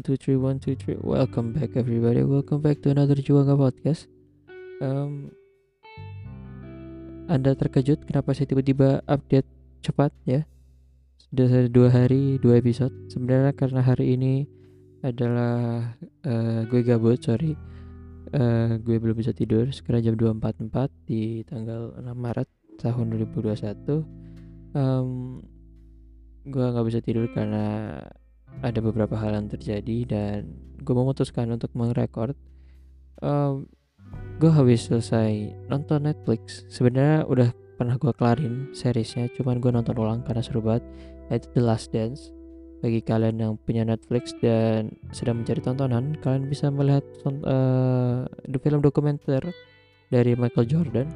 one two three one two three. Welcome back everybody. Welcome back to another Juanga podcast. Um, anda terkejut kenapa saya tiba-tiba update cepat ya? Sudah dua hari dua episode. Sebenarnya karena hari ini adalah uh, gue gabut sorry. Uh, gue belum bisa tidur. Sekarang jam 2.44 di tanggal 6 Maret tahun 2021 um, gue nggak bisa tidur karena ada beberapa hal yang terjadi dan gue memutuskan untuk merekord. Um, gue habis selesai nonton Netflix. Sebenarnya udah pernah gue kelarin seriesnya cuman gue nonton ulang karena seru banget yaitu The Last Dance. Bagi kalian yang punya Netflix dan sedang mencari tontonan kalian bisa melihat uh, film dokumenter dari Michael Jordan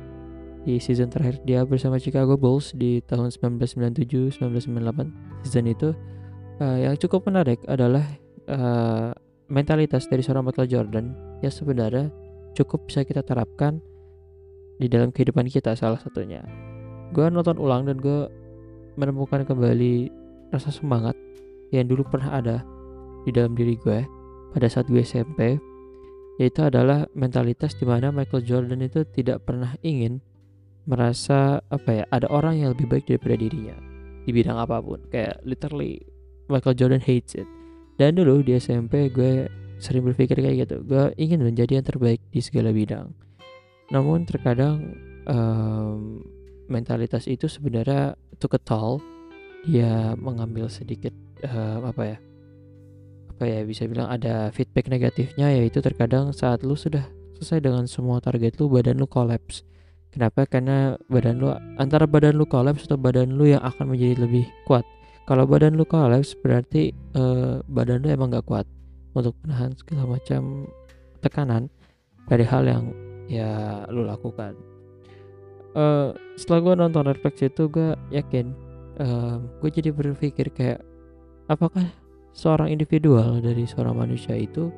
di season terakhir dia bersama Chicago Bulls di tahun 1997-1998 season itu uh, yang cukup menarik adalah uh, mentalitas dari seorang Michael Jordan yang sebenarnya cukup bisa kita terapkan di dalam kehidupan kita salah satunya. Gue nonton ulang dan gue menemukan kembali rasa semangat yang dulu pernah ada di dalam diri gue pada saat gue SMP yaitu adalah mentalitas di mana Michael Jordan itu tidak pernah ingin merasa apa ya ada orang yang lebih baik daripada dirinya di bidang apa pun kayak literally Michael Jordan hates it. Dan dulu di SMP gue sering berpikir kayak gitu gue ingin menjadi yang terbaik di segala bidang. Namun terkadang um, mentalitas itu sebenarnya tuh ketol dia mengambil sedikit um, apa ya apa ya bisa bilang ada feedback negatifnya yaitu terkadang saat lu sudah selesai dengan semua target lu badan lu collapse kenapa? Karena badan lu antara badan lu collapse atau badan lu yang akan menjadi lebih kuat kalau badan lu kolaps berarti uh, badan lu emang gak kuat untuk menahan segala macam tekanan dari hal yang ya lu lakukan. Uh, setelah gue nonton Netflix itu gue yakin uh, gue jadi berpikir kayak apakah seorang individual dari seorang manusia itu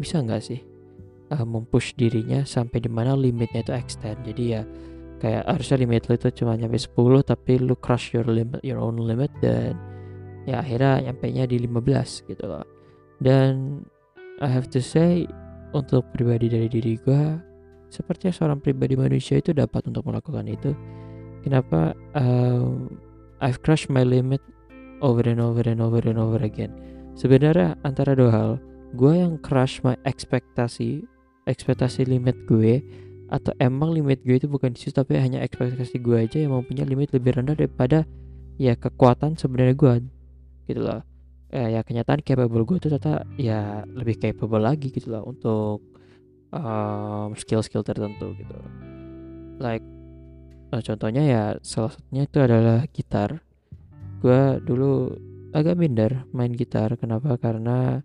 bisa nggak sih uh, mempush dirinya sampai di mana limitnya itu extend? Jadi ya kayak harusnya limit lu itu cuma nyampe 10 tapi lu crush your limit your own limit dan ya akhirnya nyampe nya di 15 gitu loh. Dan I have to say untuk pribadi dari diri gue seperti seorang pribadi manusia itu dapat untuk melakukan itu. Kenapa? Um, I've crushed my limit over and over and over and over again. Sebenarnya antara dua hal gue yang crush my ekspektasi ekspektasi limit gue atau emang limit gue itu bukan di situ tapi hanya ekspektasi gue aja yang mempunyai limit lebih rendah daripada ya kekuatan sebenarnya gue. Gitu loh. Ya, ya kenyataan capable gue tuh ternyata ya lebih capable lagi gitu loh untuk um, skill-skill tertentu gitu. Like nah, contohnya ya salah satunya itu adalah gitar. Gue dulu agak minder main gitar. Kenapa? Karena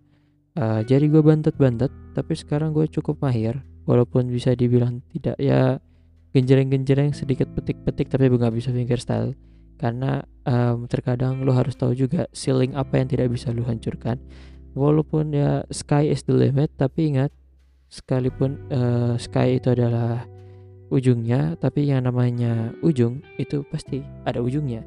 uh, jari gue bantet-bantet tapi sekarang gue cukup mahir walaupun bisa dibilang tidak ya genjreng-genjreng sedikit petik-petik tapi nggak bisa fingerstyle karena um, terkadang lo harus tahu juga ceiling apa yang tidak bisa lo hancurkan. Walaupun ya sky is the limit tapi ingat sekalipun uh, sky itu adalah ujungnya tapi yang namanya ujung itu pasti ada ujungnya.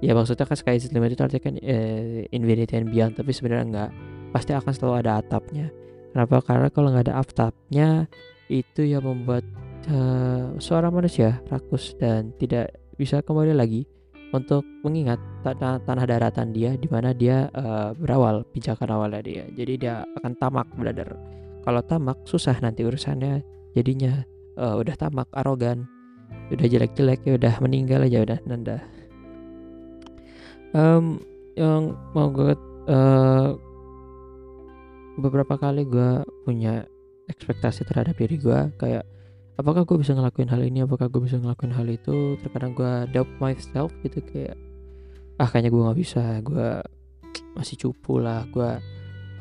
Ya maksudnya kan sky is the limit itu artinya kan uh, infinity and beyond tapi sebenarnya enggak pasti akan selalu ada atapnya Kenapa? Karena kalau nggak ada atapnya itu yang membuat uh, seorang manusia rakus dan tidak bisa kembali lagi untuk mengingat tanah, tanah daratan dia di mana dia uh, berawal pijakan awalnya dia. Jadi dia akan tamak brother. Kalau tamak susah nanti urusannya jadinya uh, udah tamak arogan udah jelek-jelek ya udah meninggal aja udah nanda um, yang mau gue uh, beberapa kali gue punya ekspektasi terhadap diri gue kayak apakah gue bisa ngelakuin hal ini? Apakah gue bisa ngelakuin hal itu? Terkadang gue doubt myself gitu kayak ah kayaknya gue nggak bisa gue masih cupu lah gue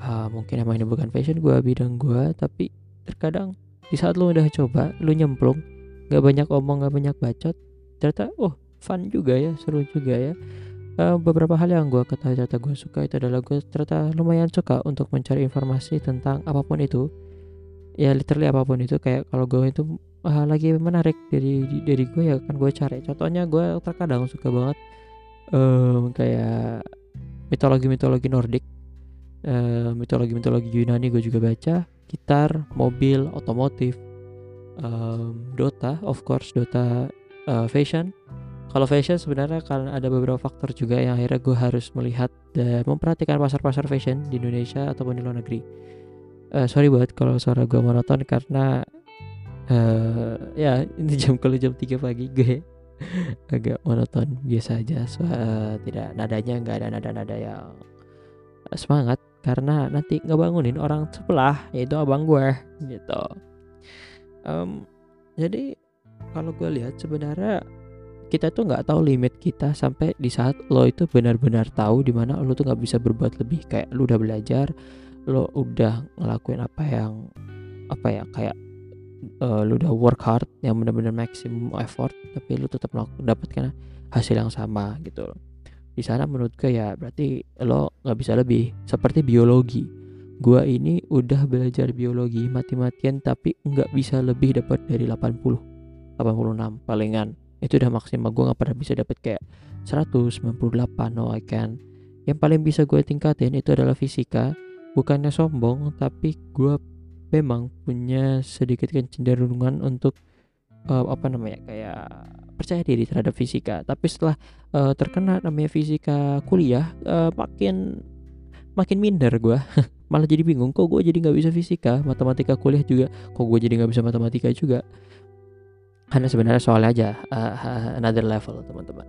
uh, mungkin emang ini bukan fashion gue bidang gue tapi terkadang di saat lu udah coba lu nyemplung nggak banyak omong nggak banyak bacot ternyata oh fun juga ya seru juga ya uh, beberapa hal yang gue kata ternyata gue suka itu adalah gue ternyata lumayan suka untuk mencari informasi tentang apa pun itu. Ya literally apa pun itu kayak kalau gue itu uh, lagi menarik dari dari gue ya kan gue cari. Contohnya gue terkadang suka banget um, kayak mitologi mitologi Nordik uh, mitologi-mitologi Yunani gue juga baca gitar mobil otomotif um, Dota of course Dota uh, fashion kalau fashion sebenarnya karena ada beberapa faktor juga yang akhirnya gue harus melihat dan memperhatikan pasar-pasar fashion di Indonesia ataupun di luar negeri. Uh, sorry buat kalau suara gue monoton karena uh, ya ini jam kalau jam 3 pagi gue agak monoton biasa aja so, uh, tidak nadanya nggak ada nada-nada yang semangat karena nanti ngebangunin orang sebelah yaitu abang gue gitu. Um, jadi kalau gue lihat sebenarnya kita tuh nggak tahu limit kita sampai di saat lo itu benar-benar tahu di mana lo tuh nggak bisa berbuat lebih. Kayak lo udah belajar lo udah ngelakuin apa yang apa ya kayak uh, lu udah work hard yang benar-benar maximum effort tapi lu tetap mendapatkan hasil yang sama gitu loh. Di sana menurut gue ya berarti lo nggak bisa lebih. Seperti biologi. Gua ini udah belajar biologi mati-matian tapi nggak bisa lebih dapat dari 80 86 palingan itu udah maksimal. Gue nggak pernah bisa dapat kayak 198 no I can. Yang paling bisa gue tingkatin itu adalah fisika. Bukannya sombong tapi gue memang punya sedikit kecenderungan untuk uh, apa namanya kayak percaya diri terhadap fisika. Tapi setelah uh, terkena namanya fisika kuliah uh, makin makin minder gue malah jadi bingung kok gue jadi nggak bisa fisika? Matematika kuliah juga kok gue jadi nggak bisa matematika juga karena sebenarnya soalnya aja uh, another level teman-teman.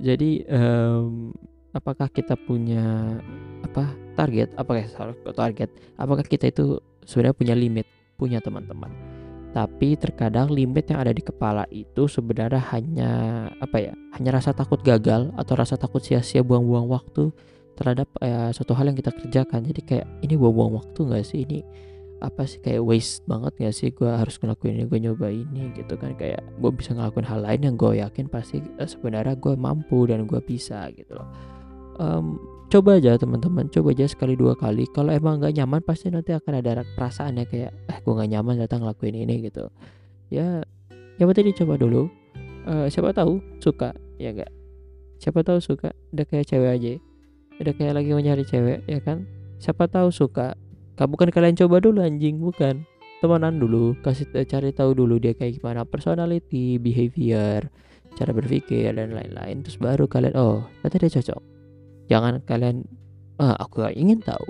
Jadi um, apakah kita punya apa target? Apakah target? Apakah kita itu sebenarnya punya limit? Punya teman-teman. Tapi terkadang limit yang ada di kepala itu sebenarnya hanya apa ya hanya rasa takut gagal atau rasa takut sia-sia buang-buang waktu terhadap ya, suatu hal yang kita kerjakan. Jadi kayak ini buang-buang waktu nggak sih? Ini apa sih kayak waste banget gak sih gue harus ngelakuin ini gue nyoba ini gitu kan. Kayak gue bisa ngelakuin hal lain yang gue yakin pasti eh, sebenarnya gue mampu dan gue bisa gitu loh. Um, coba aja teman-teman coba aja sekali dua kali. Kalau emang nggak nyaman pasti nanti akan ada perasaannya kayak eh gue nggak nyaman datang ngelakuin ini gitu. Ya yang penting dicoba dulu. Uh, siapa tahu suka ya enggak siapa tahu suka udah kayak cewek aja. Udah kayak lagi mau nyari cewek ya kan? Siapa tahu suka bukan kalian coba dulu anjing bukan. Temenan dulu kasih cari tahu dulu dia kayak gimana personality behavior cara berpikir dan lain-lain. Terus baru kalian oh ternyata dia cocok. Jangan kalian ah, aku gak ingin tahu.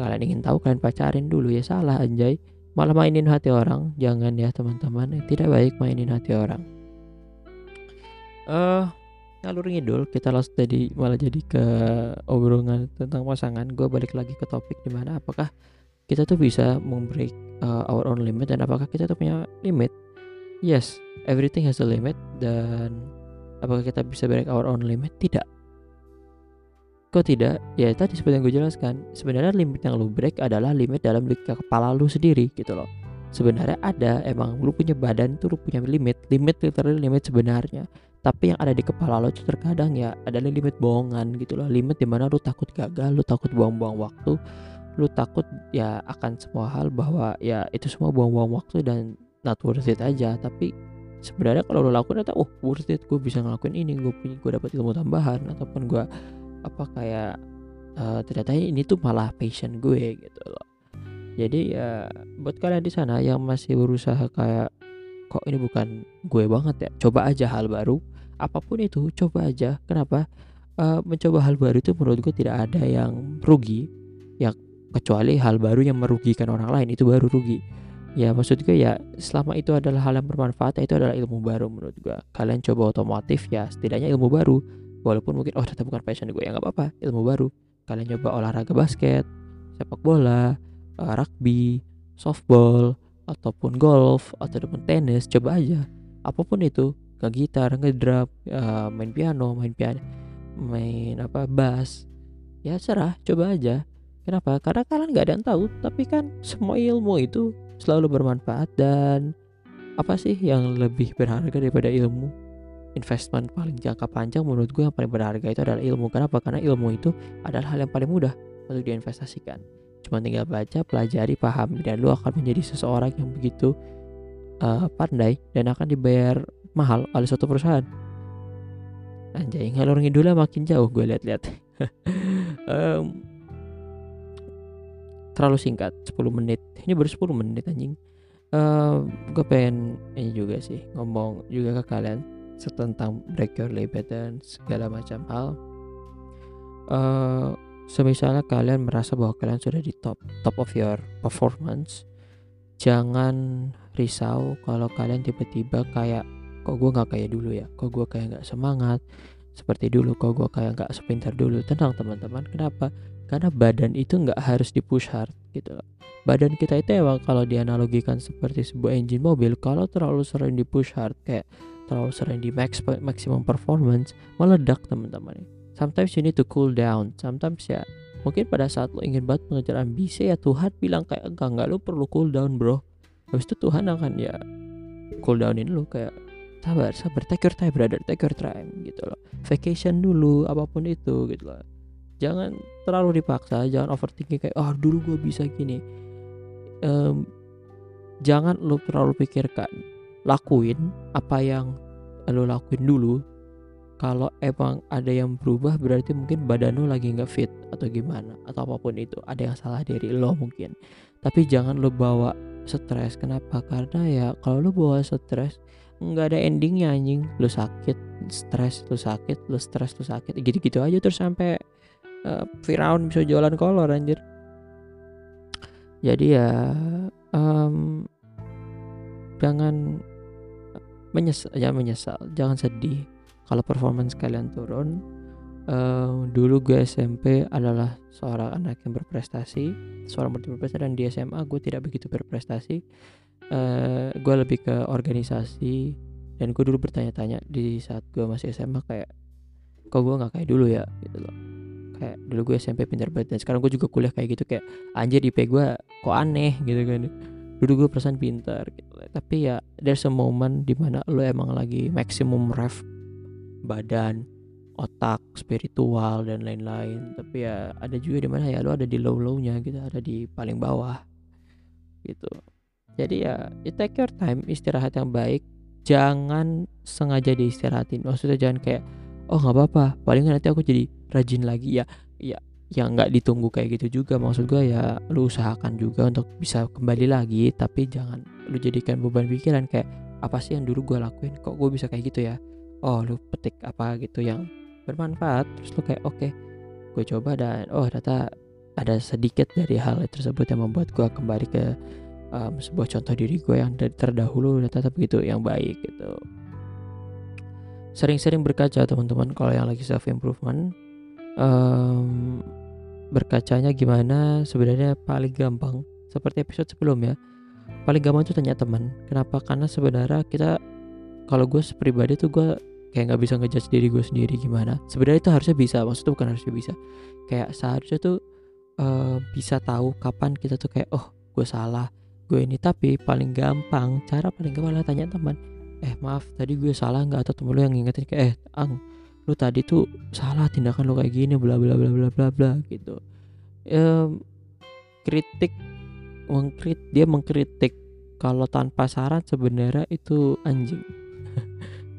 Kalian ingin tahu kalian pacarin dulu. Ya salah anjay. Malah mainin hati orang. Jangan ya teman-teman. Tidak baik mainin hati orang. Eh uh, ngalur ngidul kita langsung tadi malah jadi ke obrolan tentang pasangan gue balik lagi ke topik di mana apakah kita tuh bisa membreak uh, our own limit dan apakah kita tuh punya limit yes everything has a limit dan apakah kita bisa break our own limit tidak Kok tidak? Ya tadi seperti yang gue jelaskan, sebenarnya limit yang lu break adalah limit dalam kepala lu sendiri gitu loh. Sebenarnya ada, emang lu punya badan tuh lu punya limit, limit literally limit sebenarnya. Tapi yang ada di kepala lu itu terkadang ya adalah limit bohongan gitu loh. Limit di mana lu takut gagal, lu takut buang-buang waktu, lu takut ya akan semua hal bahwa ya itu semua buang-buang waktu dan not worth it aja. Tapi sebenarnya kalau lu lakukan atau oh worth it gue bisa ngelakuin ini gue punya gue dapat ilmu tambahan ataupun gue apa kayak uh, ternyata ini tuh malah passion gue gitu loh jadi ya buat kalian di sana yang masih berusaha kayak kok ini bukan gue banget ya? Coba aja hal baru. Apa pun itu coba aja. Kenapa? Uh, mencoba hal baru itu menurut gue tidak ada yang rugi. Ya kecuali hal baru yang merugikan orang lain itu baru rugi. Ya maksud gue ya selama itu adalah hal yang bermanfaat itu adalah ilmu baru menurut gue kalian coba otomotif ya setidaknya ilmu baru. Walaupun mungkin oh ternyata bukan passion gue ya nggak apa-apa ilmu baru. Kalian coba olahraga basket sepak bola uh, rugby softball ataupun golf ataupun tenis coba aja apa pun itu ke gitar ngedrum uh, main piano main piano main apa bass ya serah coba aja kenapa karena kalian nggak ada yang tahu tapi kan semua ilmu itu selalu bermanfaat dan apa sih yang lebih berharga daripada ilmu investment paling jangka panjang menurut gue yang paling berharga itu adalah ilmu. Kenapa? Karena ilmu itu adalah hal yang paling mudah untuk diinvestasikan. Cuma tinggal baca, pelajari, pahami dan lu akan menjadi seseorang yang begitu uh, pandai dan akan dibayar mahal oleh suatu perusahaan. Anjay, ngalor ngidulnya makin jauh gue lihat-lihat. um, terlalu singkat 10 menit ini baru 10 menit anjing uh, gue pengen ini juga sih ngomong juga ke kalian tentang break your limit dan segala macam hal uh, semisalnya kalian merasa bahwa kalian sudah di top top of your performance jangan risau kalau kalian tiba-tiba kayak kok gue nggak kayak dulu ya? Kok gue kayak nggak semangat seperti dulu? Kok gue kayak nggak sepintar dulu? Tenang teman-teman. Kenapa? Karena badan itu nggak harus di push hard gitu loh. Badan kita itu emang kalau dianalogikan seperti sebuah engine mobil kalau terlalu sering di push hard kayak terlalu sering di max maximum performance meledak teman-teman sometimes you need to cool down. Sometimes ya mungkin pada saat lo ingin banget mengejar ambisi ya Tuhan bilang kayak enggak enggak lo perlu cool down bro. Habis itu Tuhan akan ya cool downin lo kayak sabar sabar take your time brother take your time gitu loh. Vacation dulu apa pun itu gitu loh. Jangan terlalu dipaksa jangan overthinking kayak oh dulu gue bisa gini. Um, jangan lo terlalu pikirkan lakuin apa yang lo lakuin dulu kalau emang ada yang berubah berarti mungkin badan lo lagi nggak fit atau gimana atau apa pun itu ada yang salah dari lo mungkin. Tapi jangan lo bawa stres. Kenapa? Karena ya kalau lo bawa stres nggak ada endingnya anjing. Lu sakit stres lu sakit lu stres lu sakit. Gitu-gitu aja terus sampai uh, Firaun bisa jualan kolor anjir. Jadi ya um, jangan menyesal ya menyesal jangan sedih kalau performance kalian turun uh, dulu gue SMP adalah seorang anak yang berprestasi seorang berprestasi dan di SMA gue tidak begitu berprestasi. Uh, gue lebih ke organisasi dan gue dulu bertanya-tanya di saat gue masih SMA kayak kok gue nggak kayak dulu ya? Gitu loh. Kayak dulu gue SMP pintar banget dan sekarang gue juga kuliah kayak gitu kayak anjir IP gue kok aneh gitu kan. Dulu gue perasaan pintar gitu. Tapi ya there's a moment di mana lo emang lagi maximum ref badan otak spiritual dan lain-lain. Tapi ya ada juga di mana ya lo ada di low lownya gitu ada di paling bawah gitu. Jadi ya you take your time istirahat yang baik. Jangan sengaja diistirahatin. Maksudnya jangan kayak oh nggak apa-apa paling nanti aku jadi rajin lagi. Ya ya ya nggak ditunggu kayak gitu juga. Maksud gue ya lu usahakan juga untuk bisa kembali lagi. Tapi jangan lu jadikan beban pikiran kayak apa sih yang dulu gue lakuin? Kok gue bisa kayak gitu ya oh lu petik apa gitu yang bermanfaat terus lu kayak oke okay, gue coba dan oh ternyata ada sedikit dari hal tersebut yang membuat gue kembali ke um, sebuah contoh diri gue yang dari terdahulu dan tetap gitu yang baik gitu. Sering-sering berkaca teman-teman kalau yang lagi self improvement um, berkacanya gimana? Sebenarnya paling gampang seperti episode sebelumnya paling gampang itu tanya teman kenapa? Karena sebenarnya kita kalau gue pribadi tuh gue kayak nggak bisa ngejudge diri gue sendiri gimana. Sebenarnya itu harusnya bisa maksudnya bukan harusnya bisa. Kayak seharusnya tuh uh, bisa tahu kapan kita tuh kayak oh gue salah gue ini. Tapi paling gampang cara paling gampang adalah tanya teman eh maaf tadi gue salah nggak? Atau temen lu yang ngingetin kayak eh ang lu tadi tuh salah tindakan lu kayak gini bla bla bla bla bla bla gitu. Ehm, kritik mengkrit dia mengkritik kalau tanpa saran sebenarnya itu anjing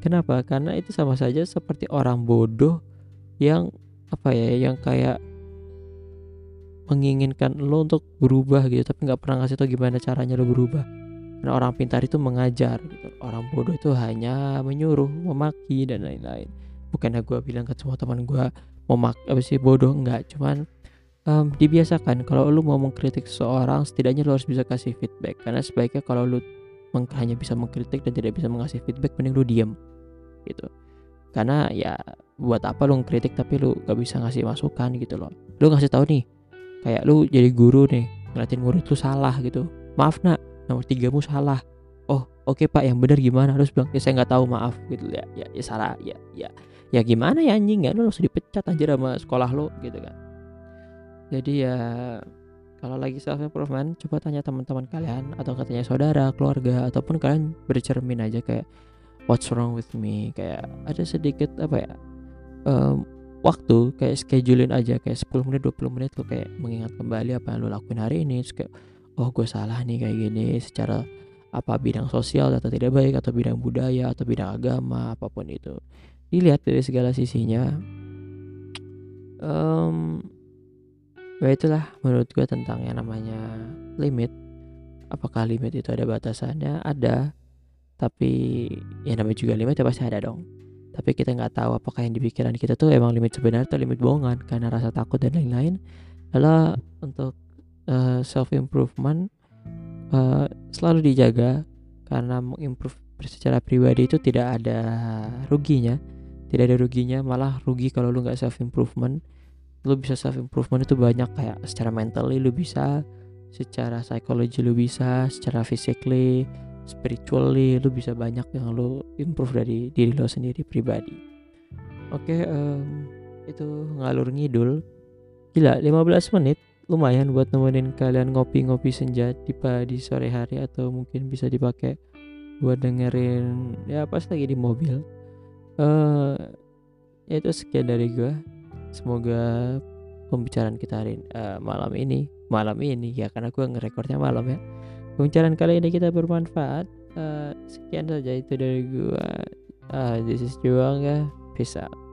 kenapa? Karena itu sama saja seperti orang bodoh yang apa ya yang kayak menginginkan lo untuk berubah gitu tapi nggak pernah ngasih tau gimana caranya lo berubah. Karena orang pintar itu mengajar gitu. Orang bodoh itu hanya menyuruh memaki dan lain-lain. Bukannya gue bilang ke semua teman gue memak apa sih bodoh. Enggak cuman um, dibiasakan kalau lo mau mengkritik seseorang setidaknya lo harus bisa kasih feedback. Karena sebaiknya kalau lo hanya bisa mengkritik dan tidak bisa mengasih feedback mending lo diem gitu. Karena ya buat apa lo ngkritik tapi lo gak bisa ngasih masukan gitu loh. Lo ngasih tahu nih kayak lu jadi guru nih ngeliatin murid lu salah gitu. Maaf nak nomor tiga mu salah. Oh oke okay, pak yang benar gimana? Terus bilang ya saya nggak tahu maaf gitu. Ya ya, ya salah ya ya. Ya gimana ya anjing ya? Lu langsung dipecat aja sama sekolah lo gitu kan. Jadi ya kalau lagi self improvement coba tanya teman-teman kalian atau katanya saudara keluarga ataupun kalian bercermin aja kayak what's wrong with me? Kayak ada sedikit apa ya um, waktu kayak schedulein aja kayak 10 menit 20 menit lo kayak mengingat kembali apa yang lo lakuin hari ini terus kayak oh gue salah nih kayak gini secara apa bidang sosial atau tidak baik atau bidang budaya atau bidang agama apa pun itu. Dilihat dari segala sisinya. Um, ya itulah menurut gue tentang yang namanya limit. Apakah limit itu ada batasannya? Ada tapi ya namanya juga limit ya pasti ada dong. Tapi kita nggak tahu apakah yang di pikiran kita tuh emang limit sebenarnya atau limit bohongan. Karena rasa takut dan lain-lain. Adalah untuk uh, eh, self improvement uh, eh, selalu dijaga. Karena mengimprove secara pribadi itu tidak ada ruginya. Tidak ada ruginya malah rugi kalau lu nggak self improvement lu bisa self improvement itu banyak. Kayak secara mentally lu bisa secara psikologi lu bisa secara physically spiritually lu bisa banyak yang lu improve dari diri lo sendiri pribadi. Oke okay, um, itu ngalur ngidul. Gila 15 menit? Lumayan buat nemenin kalian ngopi-ngopi senja di di sore hari atau mungkin bisa dipakai buat dengerin ya pas lagi di mobil. Uh, ya itu sekian dari gue semoga pembicaraan kita hari uh, malam ini malam ini ya karena gue ngerekornya malam ya pembicaraan kali ini kita bermanfaat. Uh, sekian saja itu dari gue uh, this is Juang ya. Peace out